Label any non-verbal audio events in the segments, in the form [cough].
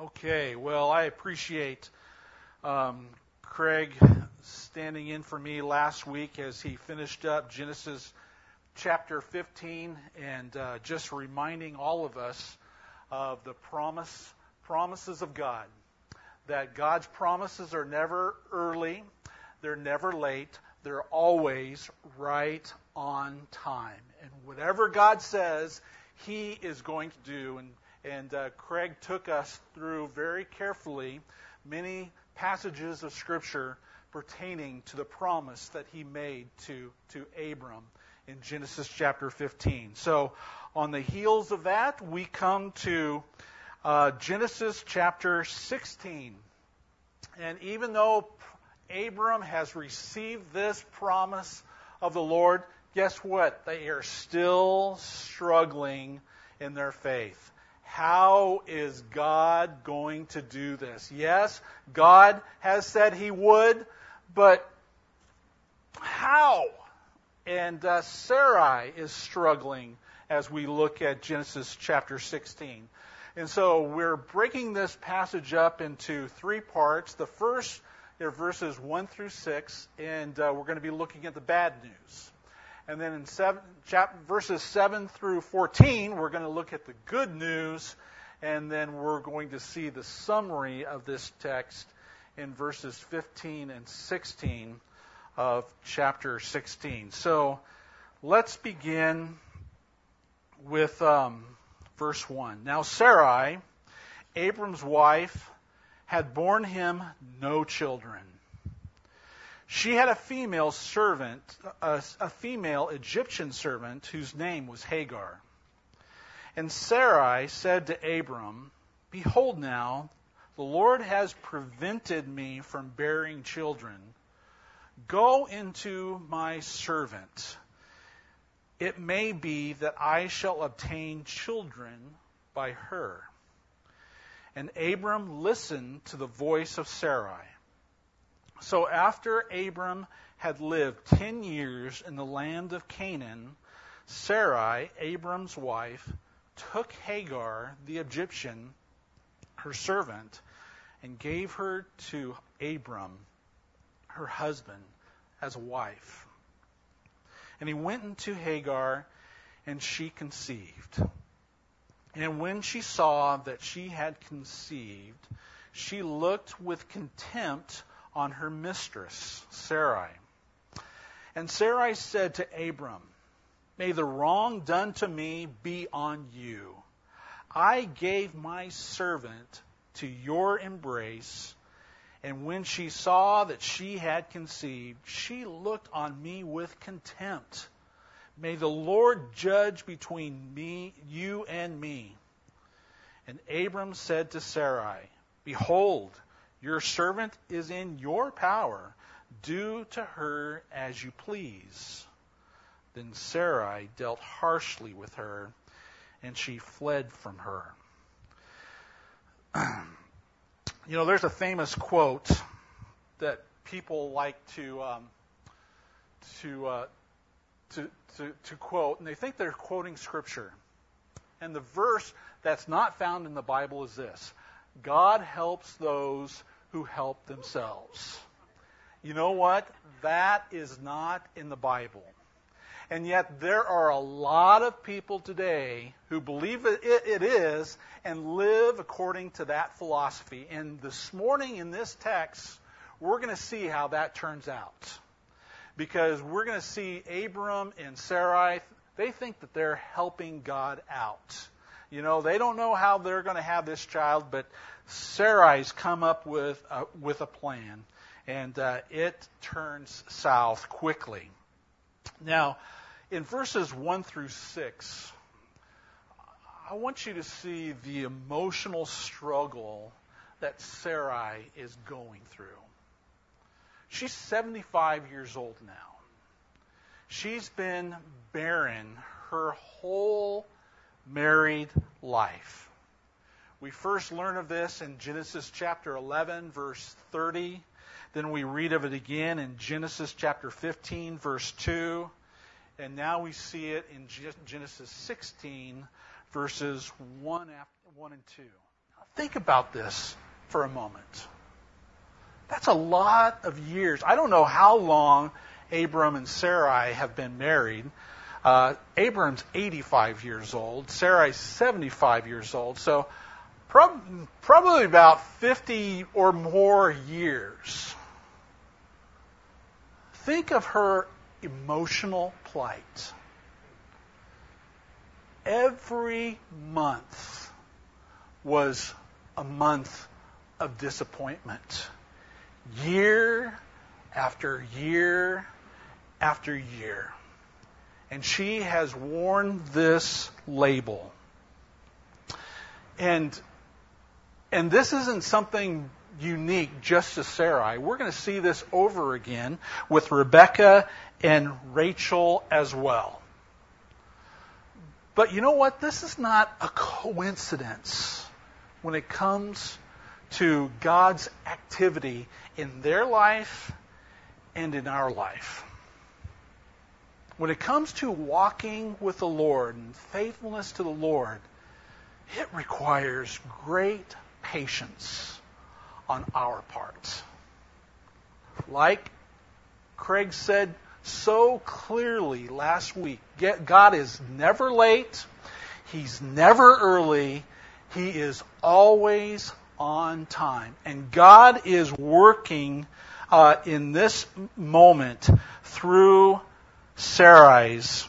Okay, well, I appreciate um, Craig standing in for me last week as he finished up Genesis chapter 15 and uh, just reminding all of us of the promise promises of God. That God's promises are never early, they're never late, they're always right on time. And whatever God says, He is going to do. And, and uh, Craig took us through very carefully many passages of Scripture pertaining to the promise that He made to, to Abram in Genesis chapter 15. So, on the heels of that, we come to uh, Genesis chapter 16. And even though Abram has received this promise of the Lord, guess what? They are still struggling in their faith. How is God going to do this? Yes, God has said He would, but how? And uh, Sarai is struggling as we look at Genesis chapter 16. And so we're breaking this passage up into three parts. The first are verses 1 through 6, and uh, we're going to be looking at the bad news. And then in seven, verses 7 through 14, we're going to look at the good news, and then we're going to see the summary of this text in verses 15 and 16 of chapter 16. So let's begin with um, verse 1. Now, Sarai, Abram's wife, had borne him no children. She had a female servant, a, a, female Egyptian servant, whose name was Hagar. And Sarai said to Abram, Behold now, the Lord has prevented me from bearing children. Go into my servant. It may be that I shall obtain children by her. And Abram listened to the voice of Sarai. So after Abram had lived ten years in the land of Canaan, Sarai, Abram's wife, took Hagar, the Egyptian, her servant, and gave her to Abram, her husband, as a wife. And he went into Hagar, and she conceived. And when she saw that she had conceived, she looked with contempt on her mistress, Sarai. And Sarai said to Abram, May the wrong done to me be on you. I gave my servant to your embrace, and when she saw that she had conceived, she looked on me with contempt. May the Lord judge between me, you and me. And Abram said to Sarai, Behold, your servant is in your power. Do to her as you please. Then Sarai dealt harshly with her, and she fled from her. [clears throat] you know, there's a famous quote that people like to um, to, uh, to to to quote, and they think they're quoting scripture. And the verse that's not found in the Bible is this: God helps those who help themselves. You know what? That is not in the Bible. And yet there are a lot of people today who believe it, it is and live according to that philosophy. And this morning in this text, we're going to see how that turns out. Because we're going to see Abram and Sarai, they think that they're helping God out. You know, they don't know how they're going to have this child, but Sarai's come up with a, with a plan, and uh, it turns south quickly. Now, in verses 1 through 6, I want you to see the emotional struggle that Sarai is going through. She's 75 years old now. She's been barren her whole married life. We first learn of this in Genesis chapter 11, verse 30. Then we read of it again in Genesis chapter 15, verse 2. And now we see it in Genesis 16, verses 1, 1 and 2. Now Think about this for a moment. That's a lot of years. I don't know how long Abram and Sarai have been married. Uh, Abram's 85 years old. Sarai's 75 years old. So prob- probably about 50 or more years. Think of her emotional plight. Every month was a month of disappointment. Year after year after year. And she has worn this label. And and this isn't something unique just to Sarai. We're going to see this over again with Rebecca and Rachel as well. But you know what? This is not a coincidence when it comes to God's activity in their life and in our life. When it comes to walking with the Lord and faithfulness to the Lord, it requires great patience on our part. Like Craig said so clearly last week, God is never late, He's never early, He is always on time. And God is working uh, in this moment through Sarai's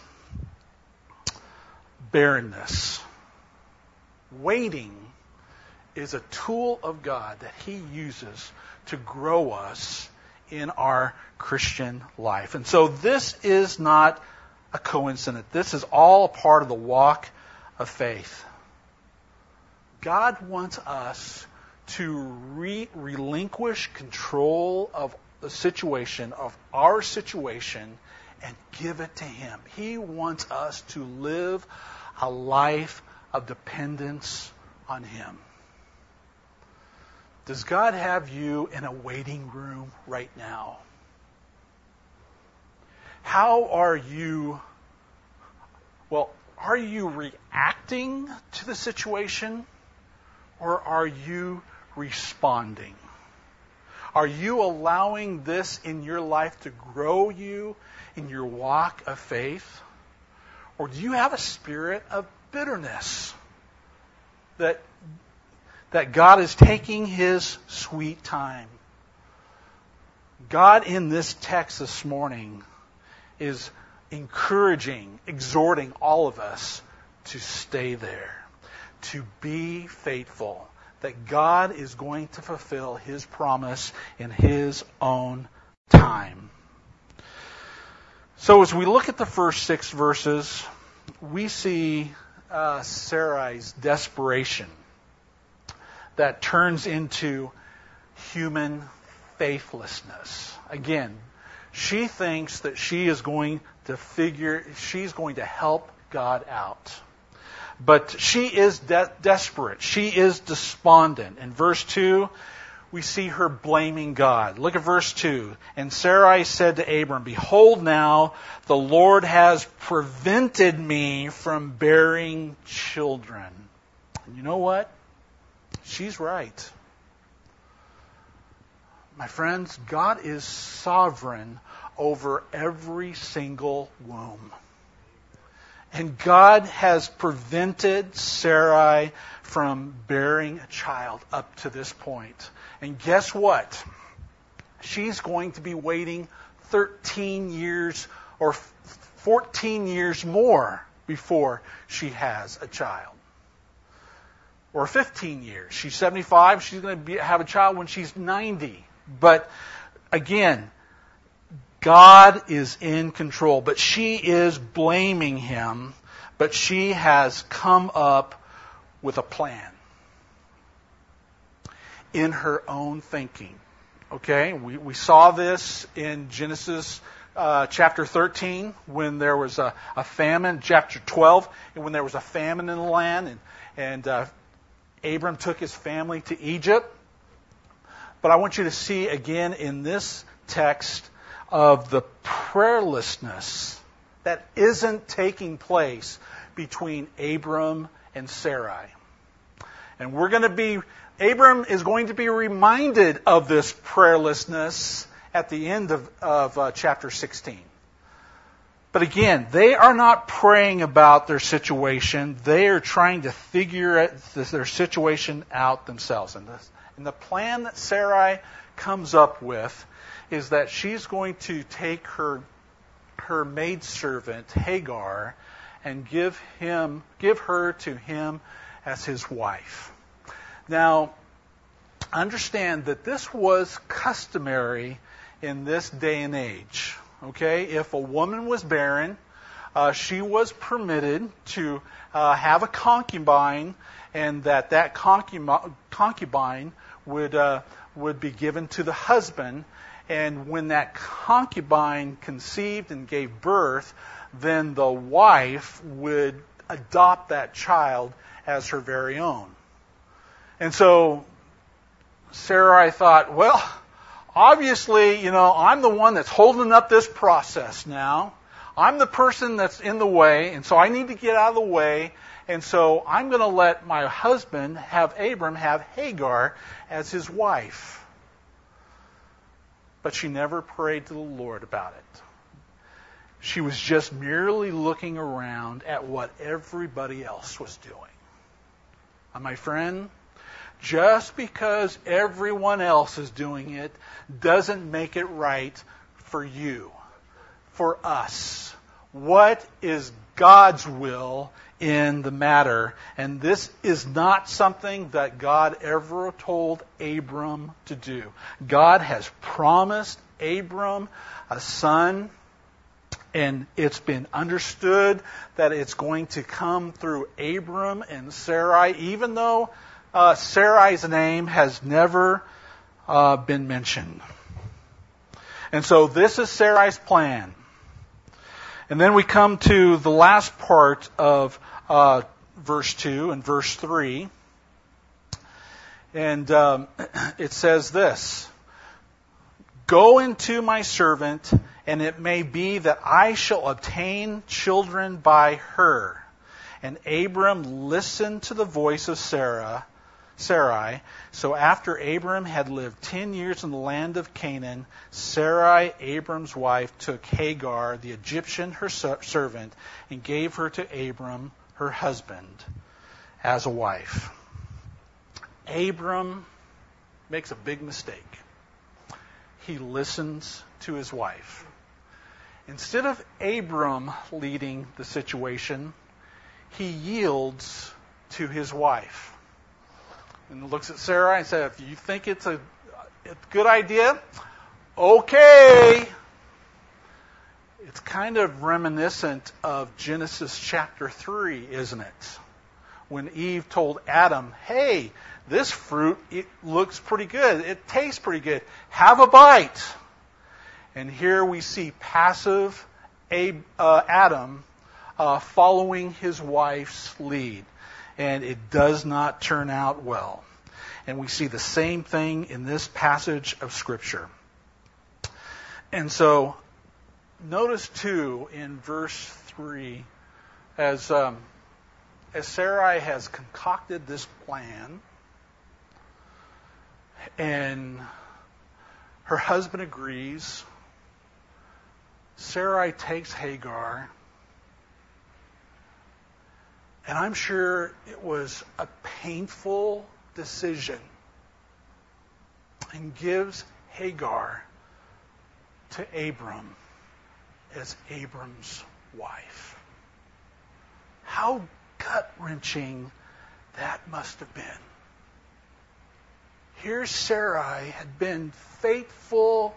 barrenness. Waiting is a tool of God that He uses to grow us in our Christian life. And so this is not a coincidence. This is all a part of the walk of faith. God wants us to re- relinquish control of the situation, of our situation, and give it to Him. He wants us to live a life of dependence on Him. Does God have you in a waiting room right now? How are you, well, are you reacting to the situation or are you responding? Are you allowing this in your life to grow you in your walk of faith? Or do you have a spirit of bitterness that that God is taking his sweet time. God in this text this morning is encouraging, exhorting all of us to stay there, to be faithful, that God is going to fulfill his promise in his own time. So as we look at the first six verses, we see uh, Sarai's desperation that turns into human faithlessness. Again, she thinks that she is going to figure, she's going to help God out. But she is de- desperate. She is despondent. In verse 2, we see her blaming God. Look at verse 2. And Sarai said to Abram, Behold now, the Lord has prevented me from bearing children. And you know what? She's right. My friends, God is sovereign over every single womb. And God has prevented Sarai from bearing a child up to this point. And guess what? She's going to be waiting 13 years or 14 years more before she has a child or 15 years. She's 75. She's going to be, have a child when she's 90. But again, God is in control. But she is blaming him. But she has come up with a plan in her own thinking. Okay, we, we saw this in Genesis uh, chapter 13 when there was a, a famine, chapter 12, when there was a famine in the land, and, and uh, Abram took his family to Egypt. But I want you to see again in this text of the prayerlessness that isn't taking place between Abram and Sarai. And we're going to be, Abram is going to be reminded of this prayerlessness at the end of, of uh, chapter 16. But again, they are not praying about their situation. They are trying to figure their situation out themselves. And, and the plan that Sarai comes up with is that she's going to take her her maidservant Hagar and give him give her to him as his wife. Now, understand that this was customary in this day and age. Okay, if a woman was barren, uh, she was permitted to uh, have a concubine, and that that concubine would uh, would be given to the husband. And when that concubine conceived and gave birth, then the wife would adopt that child as her very own. And so Sarai thought, well, obviously, you know, I'm the one that's holding up this process now. I'm the person that's in the way, and so I need to get out of the way. And so I'm going to let my husband have Abram have Hagar as his wife. But she never prayed to the Lord about it. She was just merely looking around at what everybody else was doing. And my friend, just because everyone else is doing it doesn't make it right for you, for us. What is God's will in the matter? And this is not something that God ever told Abram to do. God has promised Abram a son and it's been understood that it's going to come through Abram and Sarai, even though uh, Sarai's name has never uh, been mentioned. And so this is Sarai's plan. And then we come to the last part of uh, verse 2 and verse 3. And um, [clears throat] it says this Go into my servant, and it may be that I shall obtain children by her. And Abram listened to the voice of Sarah Sarai. So after Abram had lived ten years in the land of Canaan, Sarai, Abram's wife, took Hagar, the Egyptian, her servant, and gave her to Abram, her husband, as a wife. Abram makes a big mistake. He listens to his wife. Instead of Abram leading the situation, he yields to his wife and looks at Sarah and says, If you think it's a, a good idea, okay. It's kind of reminiscent of Genesis chapter 3, isn't it? When Eve told Adam, Hey, this fruit, it looks pretty good. It tastes pretty good. Have a bite. And here we see passive uh, Adam uh, following his wife's lead and it does not turn out well. And we see the same thing in this passage of Scripture. And so, notice too in verse 3, as, um, as Sarai has concocted this plan, and her husband agrees, Sarai takes Hagar and I'm sure it was a painful decision and gives Hagar to Abram as Abram's wife. How gut wrenching that must have been. Here Sarai had been faithful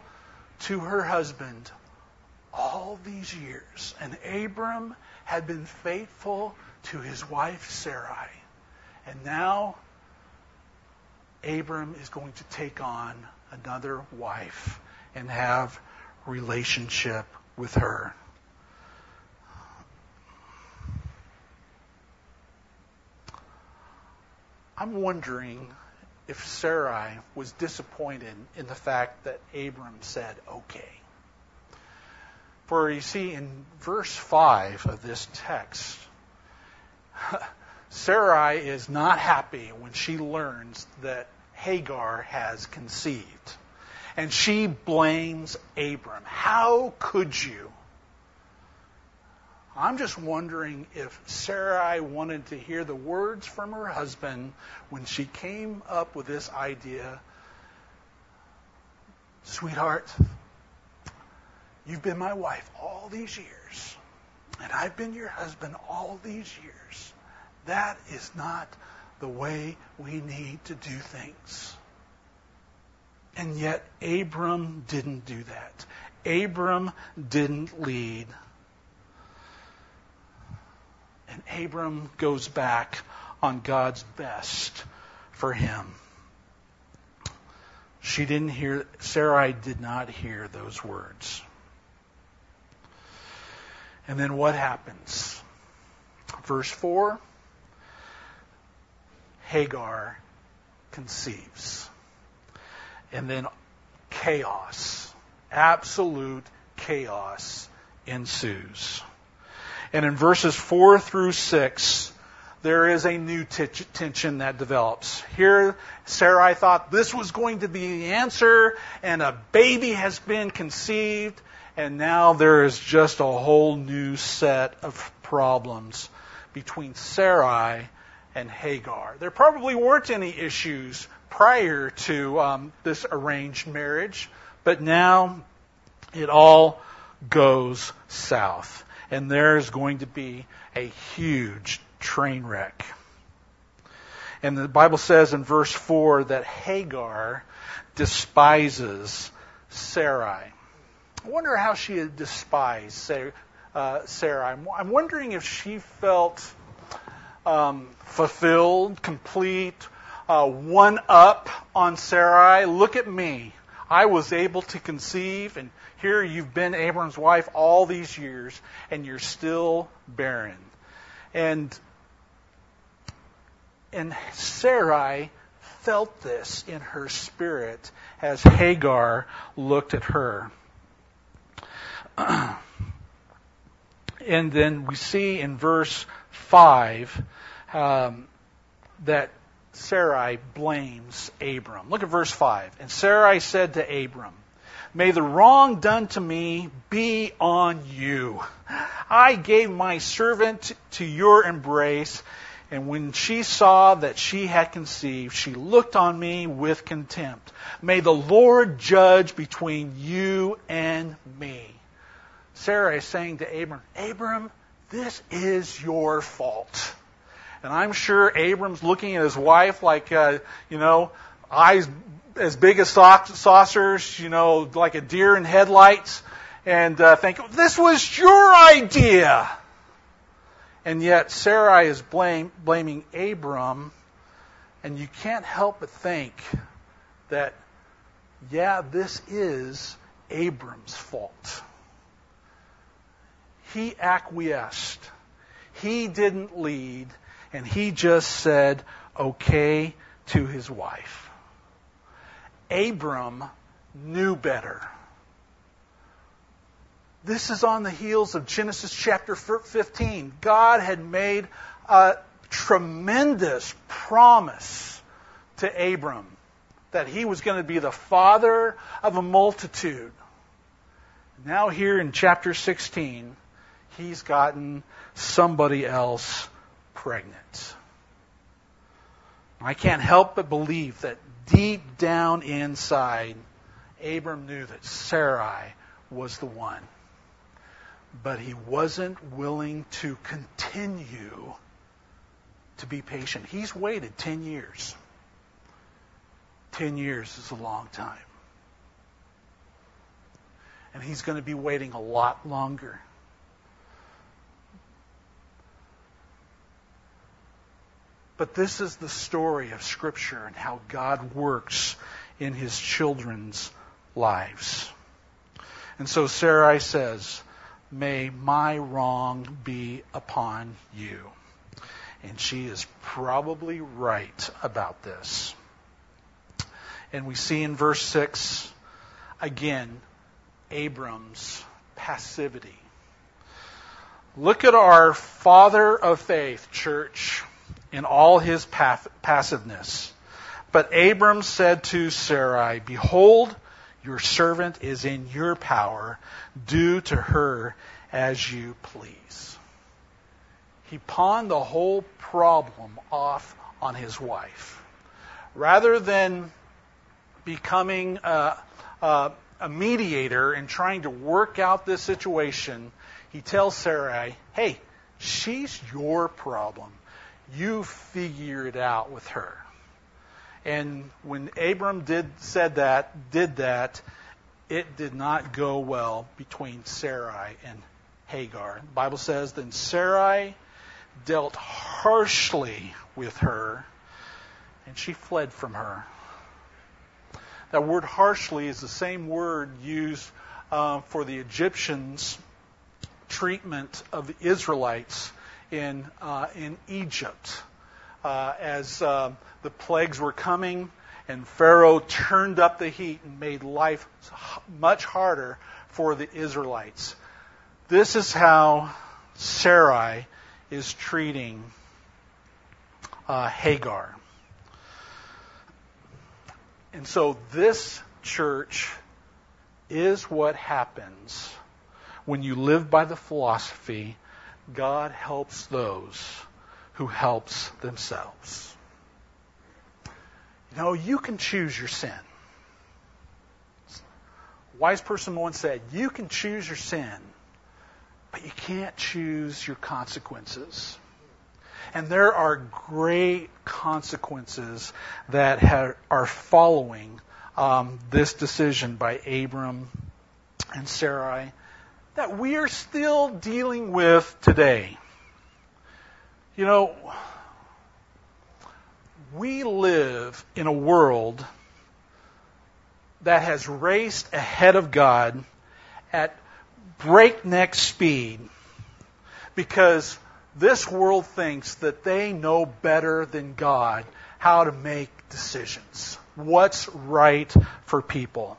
to her husband all these years, and Abram had been faithful to his wife Sarai. And now Abram is going to take on another wife and have relationship with her. I'm wondering if Sarai was disappointed in the fact that Abram said, okay. For you see, in verse 5 of this text, [laughs] Sarai is not happy when she learns that Hagar has conceived. And she blames Abram. How could you? I'm just wondering if Sarai wanted to hear the words from her husband when she came up with this idea. Sweetheart, you've been my wife all these years, and I've been your husband all these years. That is not the way we need to do things. And yet, Abram didn't do that. Abram didn't lead. And Abram goes back on God's best for him. She didn't hear, Sarai did not hear those words. And then what happens? Verse 4 Hagar conceives. And then chaos, absolute chaos ensues. And in verses 4 through 6, there is a new t- tension that develops. Here, Sarai thought this was going to be the answer, and a baby has been conceived, and now there is just a whole new set of problems between Sarai and Hagar. There probably weren't any issues prior to um, this arranged marriage, but now it all goes south and there's going to be a huge train wreck. And the Bible says in verse 4 that Hagar despises Sarai. I wonder how she had despised uh, Sarai. I'm wondering if she felt um, fulfilled, complete, uh, one up on Sarai. Look at me. I was able to conceive, and here you've been Abram's wife all these years, and you're still barren. And and Sarai felt this in her spirit as Hagar looked at her. [clears throat] and then we see in verse 5 um, that Sarai blames Abram. Look at verse 5. And Sarai said to Abram, May the wrong done to me be on you. I gave my servant to your embrace, and when she saw that she had conceived, she looked on me with contempt. May the Lord judge between you and me. Sarah is saying to Abram, Abram, this is your fault. And I'm sure Abram's looking at his wife like, uh, you know, eyes as big as saucers, you know, like a deer in headlights, and uh, think, this was your idea. And yet Sarai is blame, blaming Abram, and you can't help but think that, yeah, this is Abram's fault. He acquiesced. He didn't lead, and he just said okay to his wife. Abram knew better. This is on the heels of Genesis chapter 15. God had made a tremendous promise to Abram that he was going to be the father of a multitude. Now, here in chapter 16, he's gotten somebody else pregnant. I can't help but believe that deep down inside, Abram knew that Sarai was the one. But he wasn't willing to continue to be patient. He's waited 10 years. 10 years is a long time. And he's going to be waiting a lot longer. But this is the story of Scripture and how God works in his children's lives. And so Sarai says, May my wrong be upon you. And she is probably right about this. And we see in verse 6, again, Abram's passivity. Look at our father of faith, church in all his passiveness. But Abram said to Sarai, Behold, your servant is in your power. Do to her as you please. He pawned the whole problem off on his wife. Rather than becoming a, a, a mediator and trying to work out this situation, he tells Sarai, Hey, she's your problem. You figure it out with her. And when Abram did said that, did that, it did not go well between Sarai and Hagar. The Bible says then Sarai dealt harshly with her, and she fled from her. That word harshly is the same word used uh, for the Egyptians' treatment of the Israelites in uh, in Egypt uh, as uh, the plagues were coming, and Pharaoh turned up the heat and made life much harder for the Israelites. This is how Sarai is treating uh, Hagar. And so this church is what happens when you live by the philosophy God helps those who helps themselves. You know, you can choose your sin. A wise person once said, You can choose your sin, but you can't choose your consequences. And there are great consequences that are following um, this decision by Abram and Sarai that we are still dealing with today. You know, we live in a world that has raced ahead of God at breakneck speed because this world thinks that they know better than God how to make decisions, what's right for people.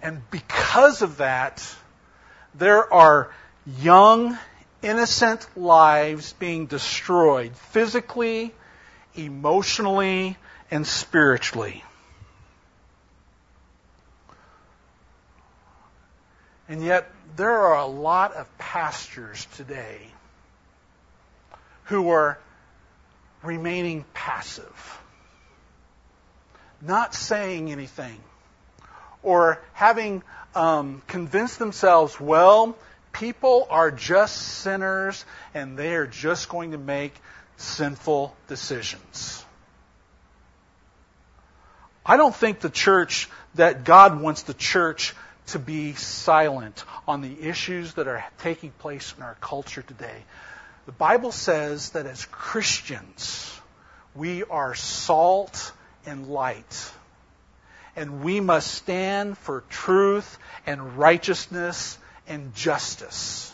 And because of that, there are young innocent lives being destroyed physically, emotionally, and spiritually. And yet, there are a lot of pastors today who are remaining passive, not saying anything, or having um, convinced themselves, well, People are just sinners and they are just going to make sinful decisions. I don't think the church, that God wants the church to be silent on the issues that are taking place in our culture today. The Bible says that as Christians, we are salt and light. And we must stand for truth and righteousness and justice.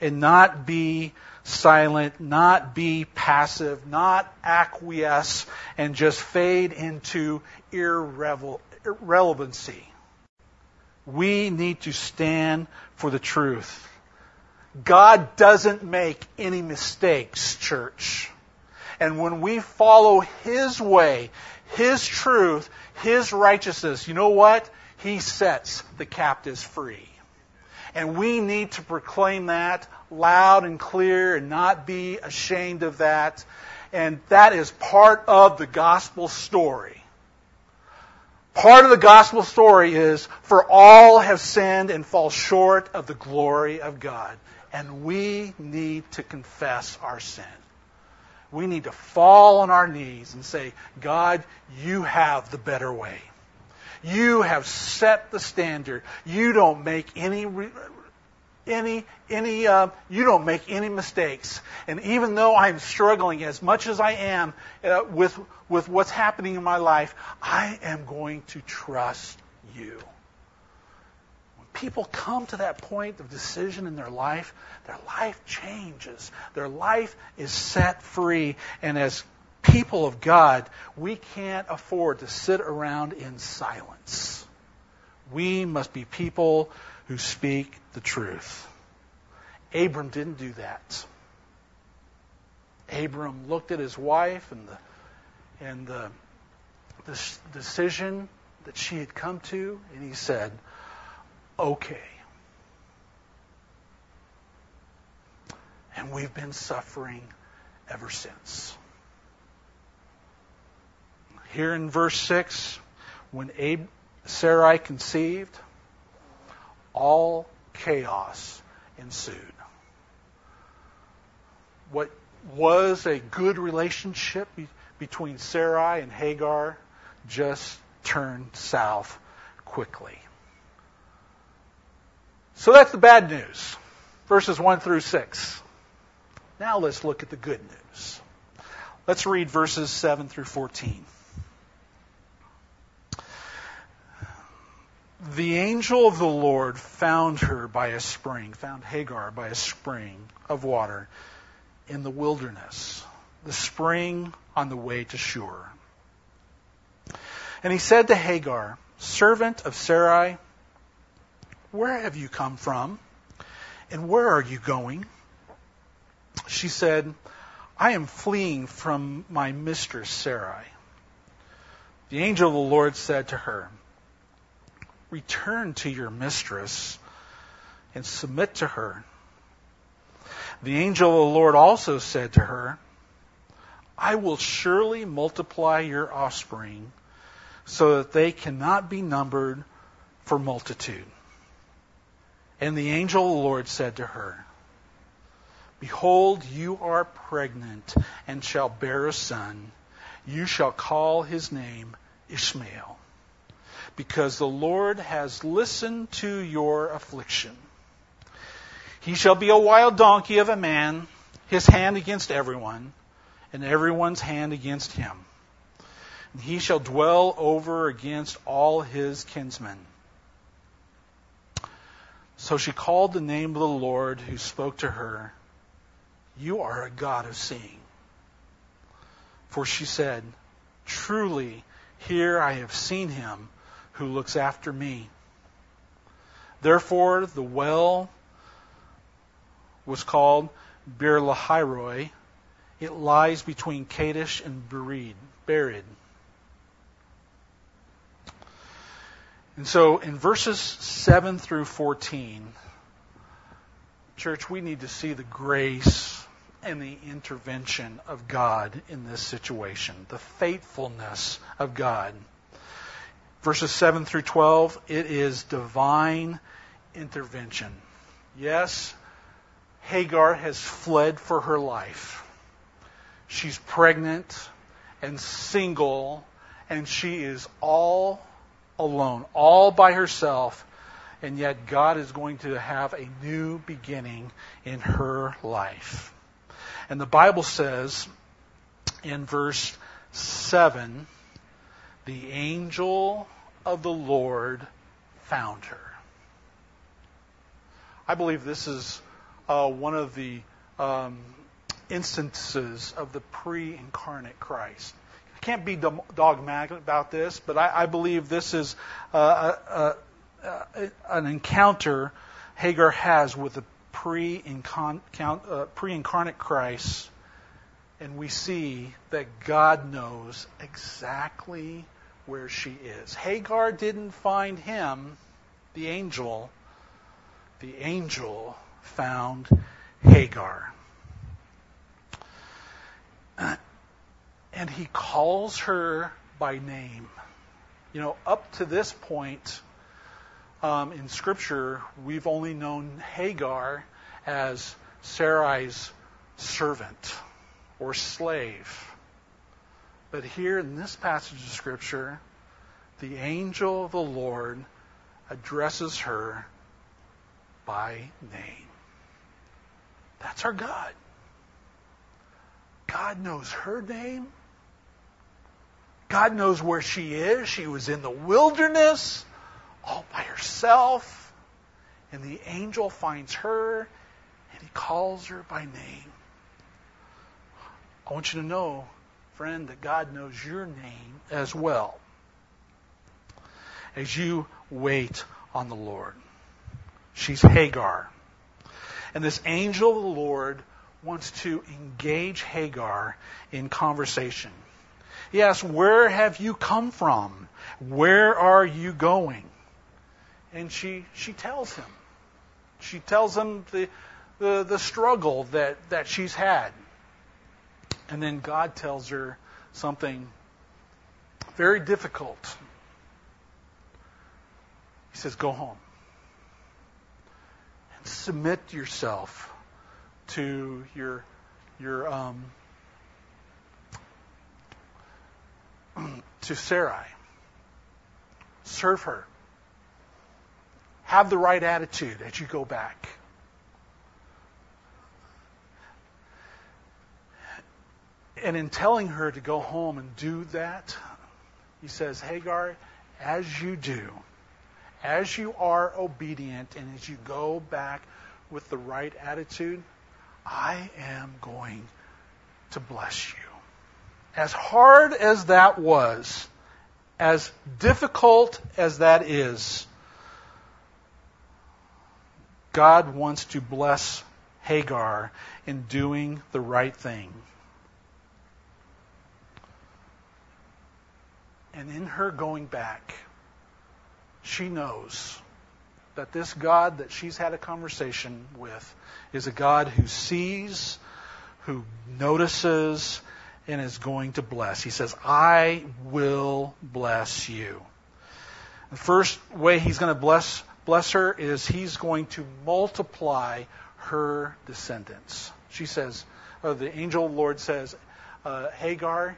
And not be silent, not be passive, not acquiesce, and just fade into irrelevancy. We need to stand for the truth. God doesn't make any mistakes, church. And when we follow His way, His truth, His righteousness, you know what? He sets the captives free. And we need to proclaim that loud and clear and not be ashamed of that. And that is part of the gospel story. Part of the gospel story is, for all have sinned and fall short of the glory of God. And we need to confess our sin. We need to fall on our knees and say, God, you have the better way. You have set the standard. You don't make any any any uh, you don't make any mistakes. And even though I'm struggling as much as I am uh, with with what's happening in my life, I am going to trust you. People come to that point of decision in their life, their life changes. Their life is set free, and as people of God, we can't afford to sit around in silence. We must be people who speak the truth. Abram didn't do that. Abram looked at his wife and the and the, the decision that she had come to, and he said, "Okay." And we've been suffering ever since. Here in verse 6, when Ab- Sarai conceived, all chaos ensued. What was a good relationship be- between Sarai and Hagar just turned south quickly. So that's the bad news. Verses 1 through 6. Now let's look at the good news. Let's read verses 7 through 14. The angel of the Lord found her by a spring, found Hagar by a spring of water in the wilderness, the spring on the way to Shur. And he said to Hagar, servant of Sarai, where have you come from? And where are you going? She said, I am fleeing from my mistress Sarai. The angel of the Lord said to her, Return to your mistress and submit to her. The angel of the Lord also said to her, I will surely multiply your offspring so that they cannot be numbered for multitude. And the angel of the Lord said to her, Behold, you are pregnant and shall bear a son. You shall call his name Ishmael, because the Lord has listened to your affliction. He shall be a wild donkey of a man, his hand against everyone, and everyone's hand against him. And he shall dwell over against all his kinsmen. So she called the name of the Lord who spoke to her you are a God of seeing. For she said, Truly, here I have seen him who looks after me. Therefore, the well was called Beer-lahai-roi. It lies between Kadesh and Bered. And so in verses 7 through 14, church, we need to see the grace and the intervention of God in this situation, the faithfulness of God. Verses 7 through 12, it is divine intervention. Yes, Hagar has fled for her life. She's pregnant and single, and she is all alone, all by herself, and yet God is going to have a new beginning in her life. And the Bible says in verse 7 the angel of the Lord found her. I believe this is uh, one of the um, instances of the pre incarnate Christ. Can't be dogmatic about this, but I, I believe this is uh, uh, uh an encounter Hagar has with the pre-incarnate Christ, and we see that God knows exactly where she is. Hagar didn't find him, the angel. The angel found Hagar. And he calls her by name. You know, up to this point, um, in Scripture, we've only known Hagar as Sarai's servant or slave. But here in this passage of Scripture, the angel of the Lord addresses her by name. That's our God. God knows her name. God knows where she is. She was in the wilderness all by herself. And the angel finds her and he calls her by name. I want you to know, friend, that God knows your name as well as you wait on the Lord. She's Hagar. And this angel of the Lord wants to engage Hagar in conversation. He asks, Where have you come from? Where are you going? And she, she tells him. She tells him the, the, the struggle that, that she's had. And then God tells her something very difficult. He says, Go home and submit yourself to your, your um, [clears throat] to Sarai. Serve her. Have the right attitude as you go back. And in telling her to go home and do that, he says, Hagar, as you do, as you are obedient, and as you go back with the right attitude, I am going to bless you. As hard as that was, as difficult as that is, God wants to bless Hagar in doing the right thing. And in her going back, she knows that this God that she's had a conversation with is a God who sees, who notices, and is going to bless. He says, I will bless you. The first way he's going to bless, bless her is he's going to multiply her descendants. She says, uh, the angel Lord says, uh, Hagar,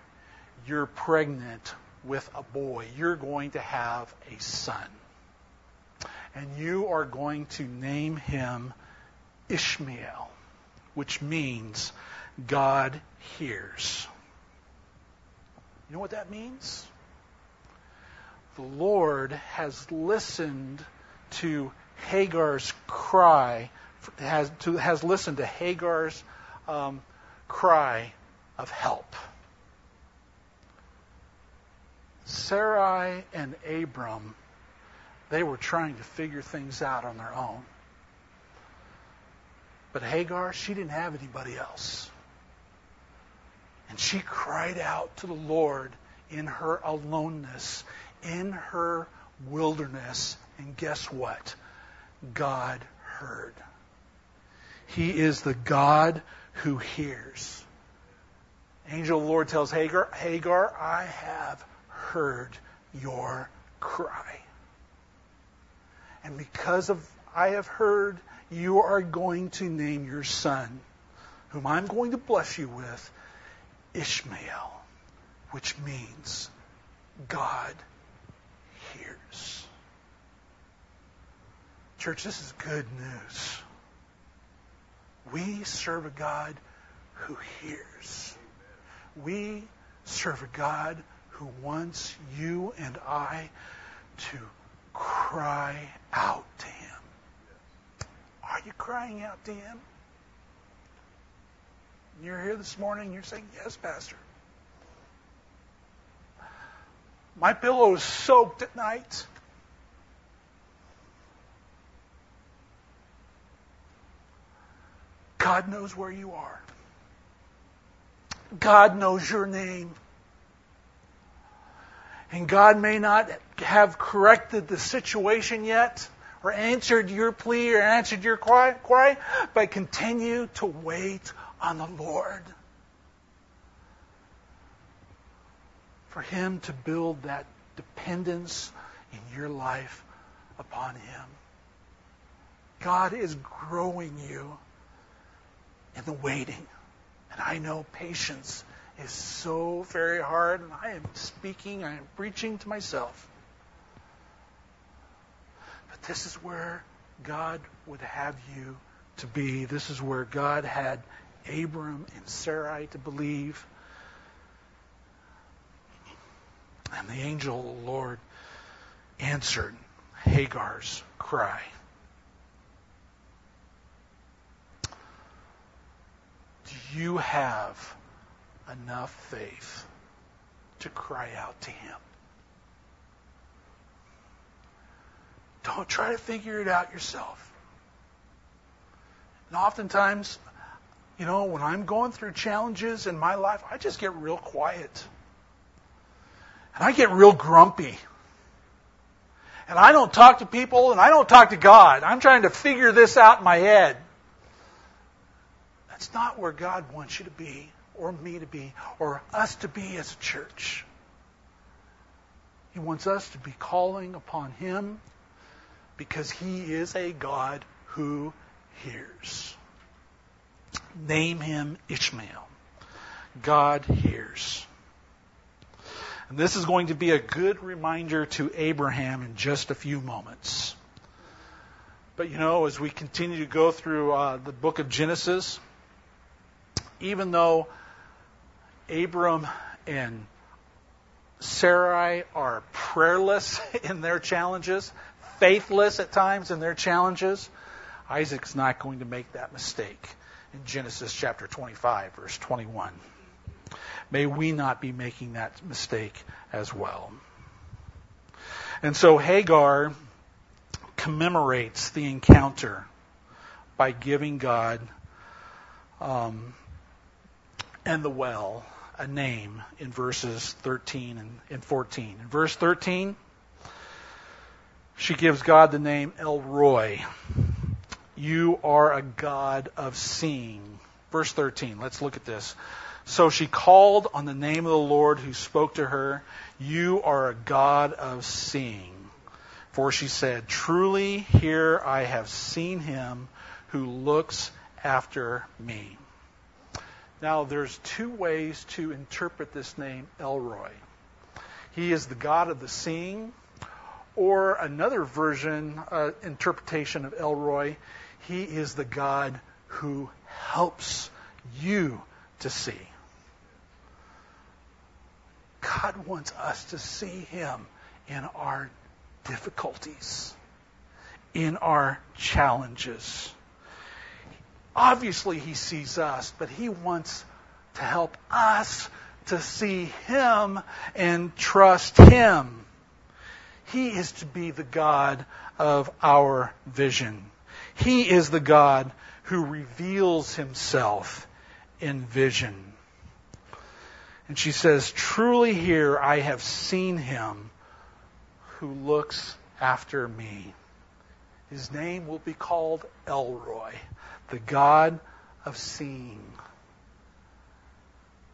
you're pregnant with a boy. You're going to have a son. And you are going to name him Ishmael, which means God hears. You know what that means? The Lord has listened to Hagar's cry, has, to, has listened to Hagar's um, cry of help. Sarai and Abram, they were trying to figure things out on their own. But Hagar, she didn't have anybody else. And she cried out to the Lord in her aloneness, in her wilderness. And guess what? God heard. He is the God who hears. Angel of the Lord tells Hagar, Hagar, I have heard your cry. And because of I have heard, you are going to name your son, whom I'm going to bless you with, Ishmael, which means God hears. Church, this is good news. We serve a God who hears. We serve a God who wants you and I to cry out to Him. Are you crying out to Him? You're here this morning, and you're saying, Yes, Pastor. My pillow is soaked at night. God knows where you are. God knows your name. And God may not have corrected the situation yet, or answered your plea, or answered your cry but continue to wait on the Lord. For Him to build that dependence in your life upon Him. God is growing you in the waiting. And I know patience is so very hard, and I am speaking, I am preaching to myself. But this is where God would have you to be. This is where God had Abram and Sarai to believe. And the angel of the Lord answered Hagar's cry. Do you have enough faith to cry out to Him? Don't try to figure it out yourself. And oftentimes, You know, when I'm going through challenges in my life, I just get real quiet. And I get real grumpy. And I don't talk to people and I don't talk to God. I'm trying to figure this out in my head. That's not where God wants you to be, or me to be, or us to be as a church. He wants us to be calling upon Him because He is a God who hears. Name Him Ishmael. God hears. And this is going to be a good reminder to Abraham in just a few moments. But you know, as we continue to go through uh, the book of Genesis, even though Abram and Sarai are prayerless [laughs] in their challenges, faithless at times in their challenges, Isaac's not going to make that mistake in Genesis chapter 25, verse 21. May we not be making that mistake as well. And so Hagar commemorates the encounter by giving God um, and the well a name in verses 13 and, and 14. In verse 13, she gives God the name El Roi. You are a God of seeing. Verse 13, let's look at this. So she called on the name of the Lord who spoke to her, You are a God of seeing. For she said, Truly here I have seen him who looks after me. Now, there's two ways to interpret this name, El Roi. He is the God of the seeing, or another version, uh, interpretation of El Roi, he is the God who helps you to see. God wants us to see Him in our difficulties, in our challenges obviously he sees us, but he wants to help us to see him and trust him. He is to be the God of our vision. He is the God who reveals himself in vision. And she says, Truly here I have seen him who looks after me. His name will be called El Roi, the God of seeing.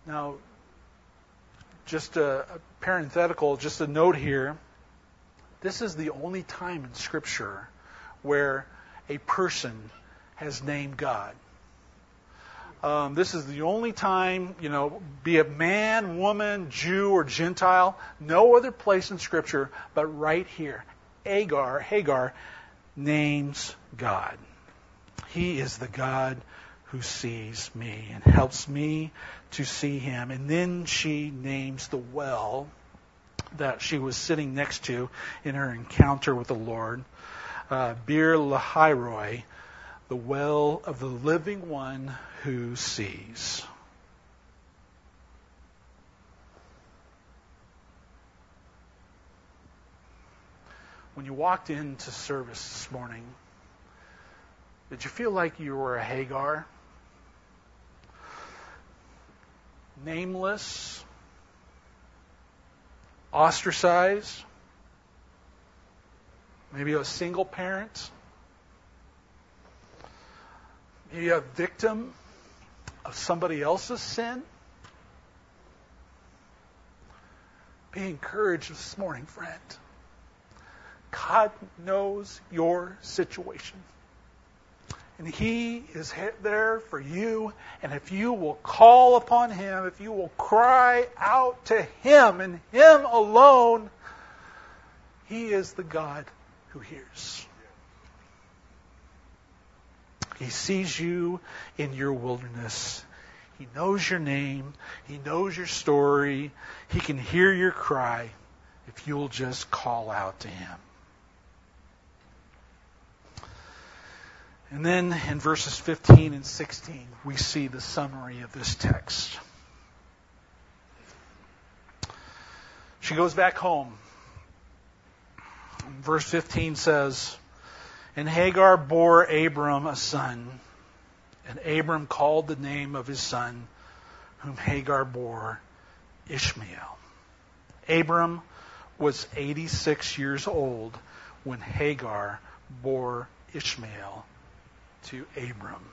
Now, just a, a parenthetical, just a note here. This is the only time in Scripture where a person has named God. Um, this is the only time, you know, be it man, woman, Jew, or Gentile, no other place in Scripture, but right here, Agar, Hagar names God. He is the God who sees me and helps me to see him. And then she names the well that she was sitting next to in her encounter with the Lord, uh, Beer-lahai-roi, the well of the living one who sees. When you walked into service this morning, did you feel like you were a Hagar? Nameless? Ostracized? Maybe you're a single parent? Maybe you're a victim of somebody else's sin? Be encouraged this morning, friend. God knows your situation. And He is there for you. And if you will call upon Him, if you will cry out to Him and Him alone, He is the God who hears. He sees you in your wilderness. He knows your name. He knows your story. He can hear your cry if you'll just call out to Him. And then in verses 15 and 16, we see the summary of this text. She goes back home. Verse 15 says, And Hagar bore Abram a son. And Abram called the name of his son, whom Hagar bore, Ishmael. Abram was 86 years old when Hagar bore Ishmael to Abram.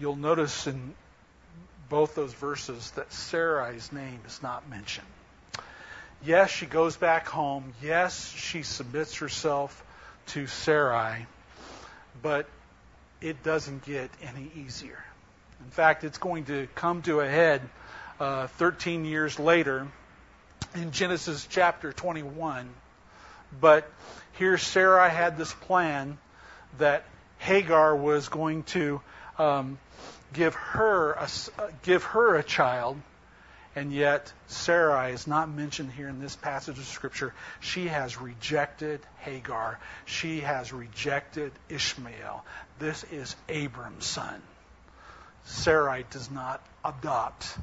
You'll notice in both those verses that Sarai's name is not mentioned. Yes, she goes back home. Yes, she submits herself to Sarai, but it doesn't get any easier. In fact, it's going to come to a head uh, 13 years later in Genesis chapter 21. But here Sarai had this plan that Hagar was going to um, give her a, uh, give her a child, and yet Sarai is not mentioned here in this passage of Scripture. She has rejected Hagar. She has rejected Ishmael. This is Abram's son. Sarai does not adopt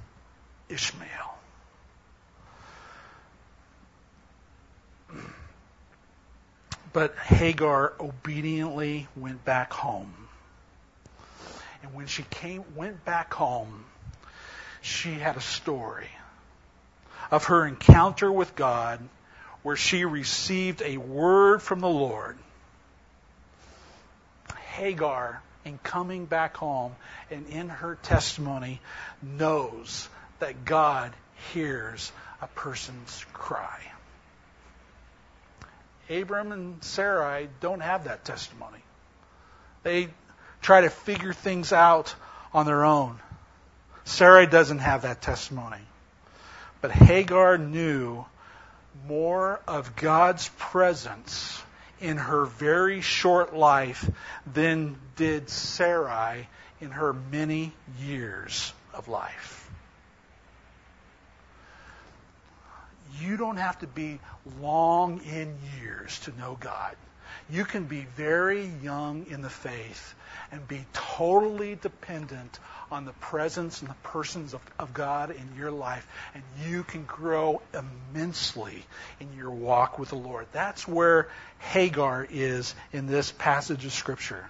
Ishmael. But Hagar obediently went back home. And when she came, went back home, she had a story of her encounter with God where she received a word from the Lord. Hagar, in coming back home and in her testimony, knows that God hears a person's cry. Abram and Sarai don't have that testimony. They try to figure things out on their own. Sarai doesn't have that testimony. But Hagar knew more of God's presence in her very short life than did Sarai in her many years of life. you don't have to be long in years to know God. You can be very young in the faith and be totally dependent on the presence and the persons of, of, God in your life, and you can grow immensely in your walk with the Lord. That's where Hagar is in this passage of Scripture.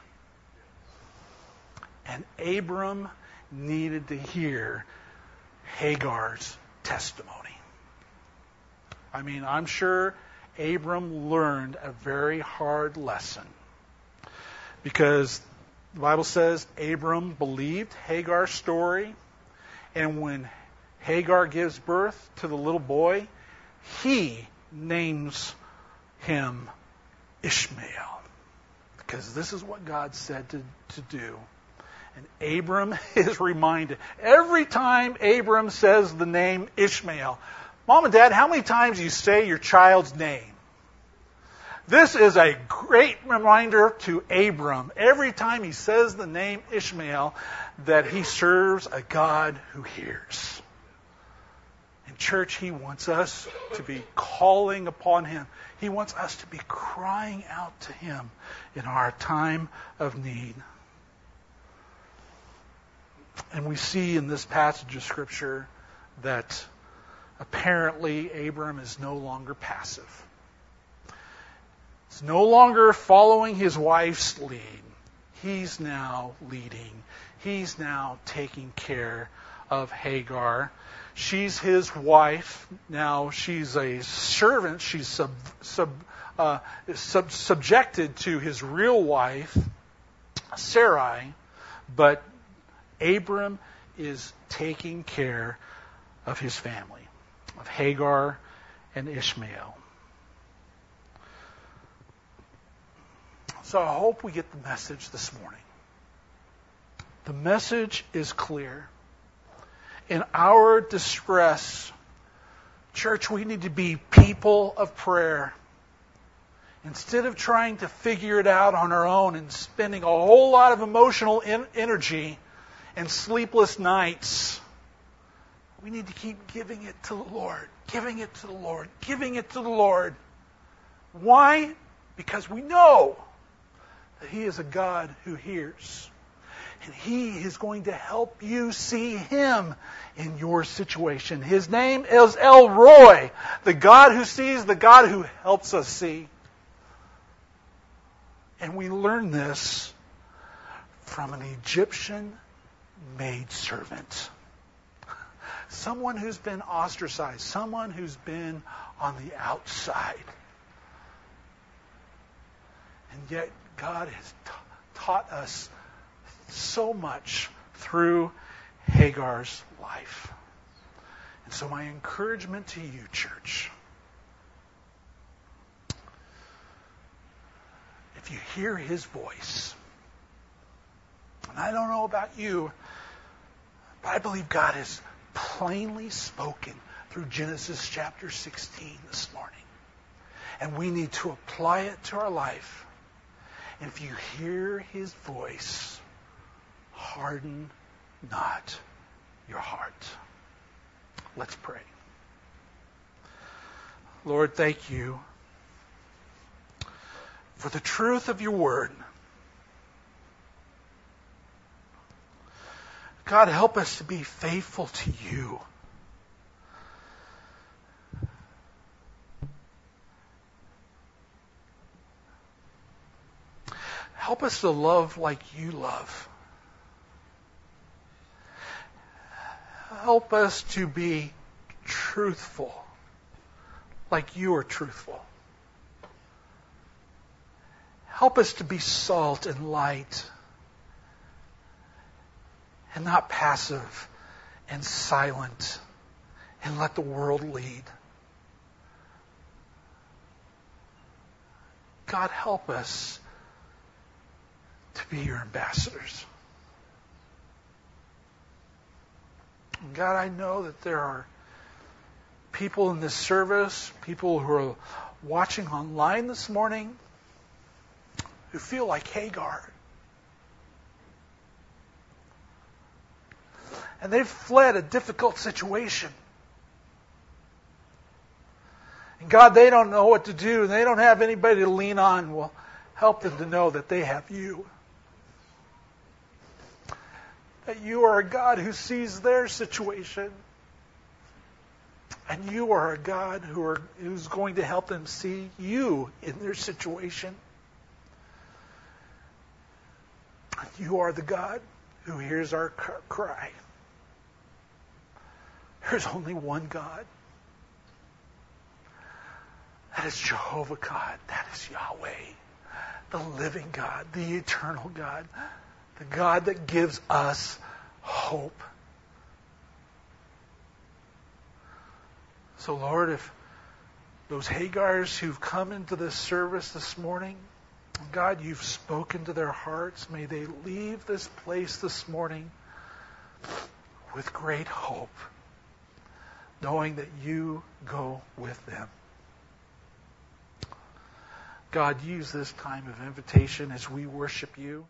And Abram needed to hear Hagar's testimony. I mean, I'm sure Abram learned a very hard lesson because the Bible says Abram believed Hagar's story, and when Hagar gives birth to the little boy, he names him Ishmael because this is what God said to, to do. And Abram [laughs] is reminded every time Abram says the name Ishmael, Mom and Dad, how many times you say your child's name? This is a great reminder to Abram every time he says the name Ishmael that he serves a God who hears. In church, he wants us to be calling upon him. He wants us to be crying out to him in our time of need. And we see in this passage of Scripture that apparently Abram is no longer passive. He's no longer following his wife's lead. He's now leading. He's now taking care of Hagar. She's his wife. Now she's a servant. She's sub, sub, uh, sub, subjected to his real wife, Sarai. But Abram is taking care of his family of Hagar and Ishmael. So I hope we get the message this morning. The message is clear. In our distress, church, we need to be people of prayer. Instead of trying to figure it out on our own and spending a whole lot of emotional energy and sleepless nights, we need to keep giving it to the Lord, giving it to the Lord, giving it to the Lord. Why? Because we know that He is a God who hears. And He is going to help you see Him in your situation. His name is El Roi, the God who sees, the God who helps us see. And we learn this from an Egyptian maid servant. Someone who's been ostracized, someone who's been on the outside. And yet, God has t- taught us so much through Hagar's life. And so, my encouragement to you, church, if you hear his voice, and I don't know about you, but I believe God has plainly spoken through Genesis chapter 16 this morning. And we need to apply it to our life. And if you hear his voice, harden not your heart. Let's pray. Lord, thank you for the truth of your word. God, help us to be faithful to you. Help us to love like you love. Help us to be truthful like you are truthful. Help us to be salt and light and not passive and silent and let the world lead. God, help us to be your ambassadors. God, I know that there are people in this service, people who are watching online this morning, who feel like Hagar. And they've fled a difficult situation. And God, they don't know what to do, and they don't have anybody to lean on. Well, help them to know that they have you. That you are a God who sees their situation. And you are a God who are, who's going to help them see you in their situation. You are the God who hears our cry. There's only one God. That is Jehovah God. That is Yahweh, the living God, the eternal God, the God that gives us hope. So, Lord, if those Hagars who've come into this service this morning, God, you've spoken to their hearts. May they leave this place this morning with great hope knowing that you go with them. God, use this time of invitation as we worship you.